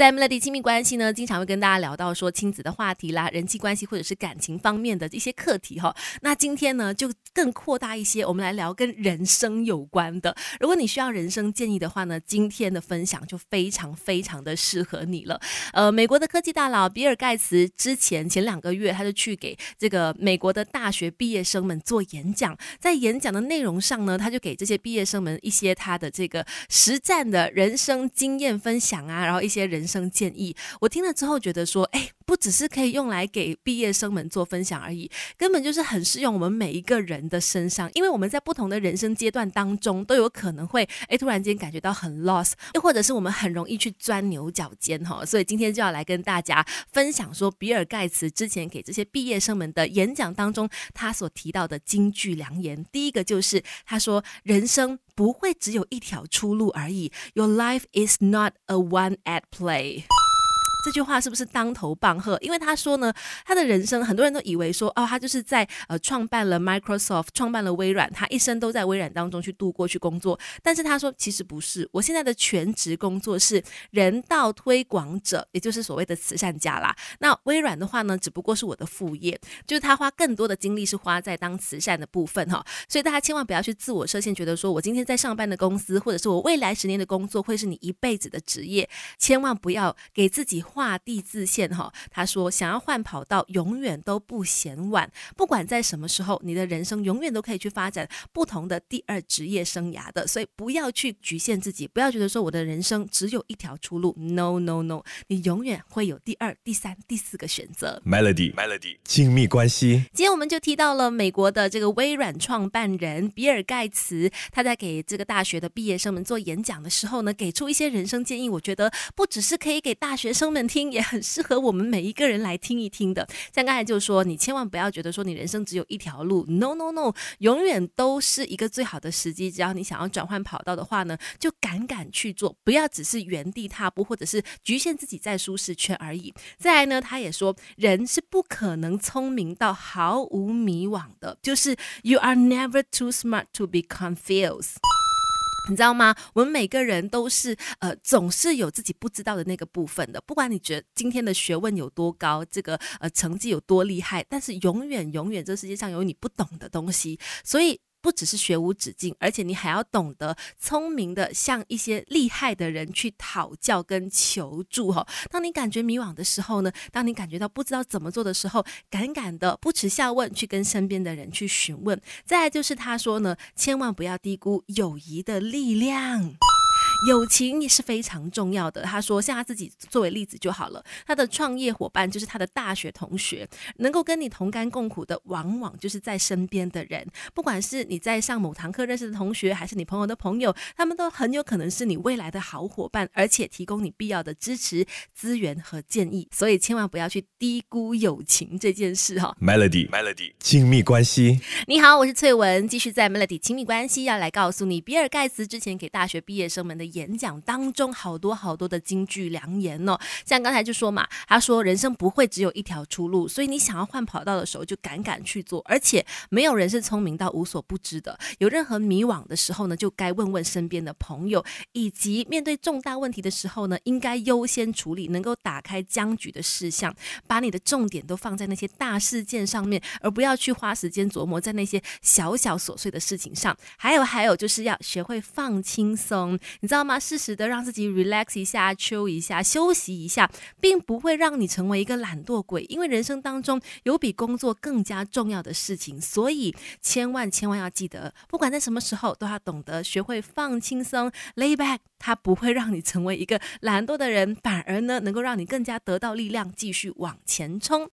在 Melody 亲密关系呢，经常会跟大家聊到说亲子的话题啦、人际关系或者是感情方面的一些课题哈。那今天呢，就更扩大一些，我们来聊跟人生有关的。如果你需要人生建议的话呢，今天的分享就非常非常的适合你了。呃，美国的科技大佬比尔盖茨之前前两个月他就去给这个美国的大学毕业生们做演讲，在演讲的内容上呢，他就给这些毕业生们一些他的这个实战的人生经验分享啊，然后一些人。生建议，我听了之后觉得说，哎，不只是可以用来给毕业生们做分享而已，根本就是很适用我们每一个人的身上，因为我们在不同的人生阶段当中都有可能会，哎，突然间感觉到很 lost，又或者是我们很容易去钻牛角尖哈，所以今天就要来跟大家分享说，比尔盖茨之前给这些毕业生们的演讲当中，他所提到的金句良言，第一个就是他说，人生。不会只有一条出路而已。Your life is not a one at play。 这句话是不是当头棒喝？因为他说呢，他的人生很多人都以为说，哦，他就是在呃创办了 Microsoft，创办了微软，他一生都在微软当中去度过去工作。但是他说，其实不是，我现在的全职工作是人道推广者，也就是所谓的慈善家啦。那微软的话呢，只不过是我的副业，就是他花更多的精力是花在当慈善的部分哈。所以大家千万不要去自我设限，觉得说我今天在上班的公司，或者是我未来十年的工作会是你一辈子的职业，千万不要给自己。画地自限哈，他说想要换跑道永远都不嫌晚，不管在什么时候，你的人生永远都可以去发展不同的第二职业生涯的，所以不要去局限自己，不要觉得说我的人生只有一条出路，no no no，你永远会有第二、第三、第四个选择。Melody Melody，亲密关系。今天我们就提到了美国的这个微软创办人比尔盖茨，他在给这个大学的毕业生们做演讲的时候呢，给出一些人生建议，我觉得不只是可以给大学生们。听也很适合我们每一个人来听一听的。像刚才就说，你千万不要觉得说你人生只有一条路，no no no，永远都是一个最好的时机。只要你想要转换跑道的话呢，就敢敢去做，不要只是原地踏步，或者是局限自己在舒适圈而已。再来呢，他也说，人是不可能聪明到毫无迷惘的，就是 you are never too smart to be confused。你知道吗？我们每个人都是呃，总是有自己不知道的那个部分的。不管你觉得今天的学问有多高，这个呃成绩有多厉害，但是永远永远这世界上有你不懂的东西，所以。不只是学无止境，而且你还要懂得聪明的向一些厉害的人去讨教跟求助哈。当你感觉迷惘的时候呢，当你感觉到不知道怎么做的时候，敢敢的不耻下问，去跟身边的人去询问。再来就是他说呢，千万不要低估友谊的力量。友情也是非常重要的。他说，像他自己作为例子就好了。他的创业伙伴就是他的大学同学，能够跟你同甘共苦的，往往就是在身边的人。不管是你在上某堂课认识的同学，还是你朋友的朋友，他们都很有可能是你未来的好伙伴，而且提供你必要的支持、资源和建议。所以千万不要去低估友情这件事哈。Melody，Melody，亲密关系。你好，我是翠文，继续在 Melody 亲密关系要来告诉你，比尔盖茨之前给大学毕业生们的。演讲当中好多好多的金句良言哦，像刚才就说嘛，他说人生不会只有一条出路，所以你想要换跑道的时候就敢敢去做，而且没有人是聪明到无所不知的，有任何迷惘的时候呢，就该问问身边的朋友，以及面对重大问题的时候呢，应该优先处理能够打开僵局的事项，把你的重点都放在那些大事件上面，而不要去花时间琢磨在那些小小琐碎的事情上。还有还有就是要学会放轻松，你知道。吗？适时的让自己 relax 一下、chill 一下、休息一下，并不会让你成为一个懒惰鬼。因为人生当中有比工作更加重要的事情，所以千万千万要记得，不管在什么时候，都要懂得学会放轻松，lay back。它不会让你成为一个懒惰的人，反而呢，能够让你更加得到力量，继续往前冲。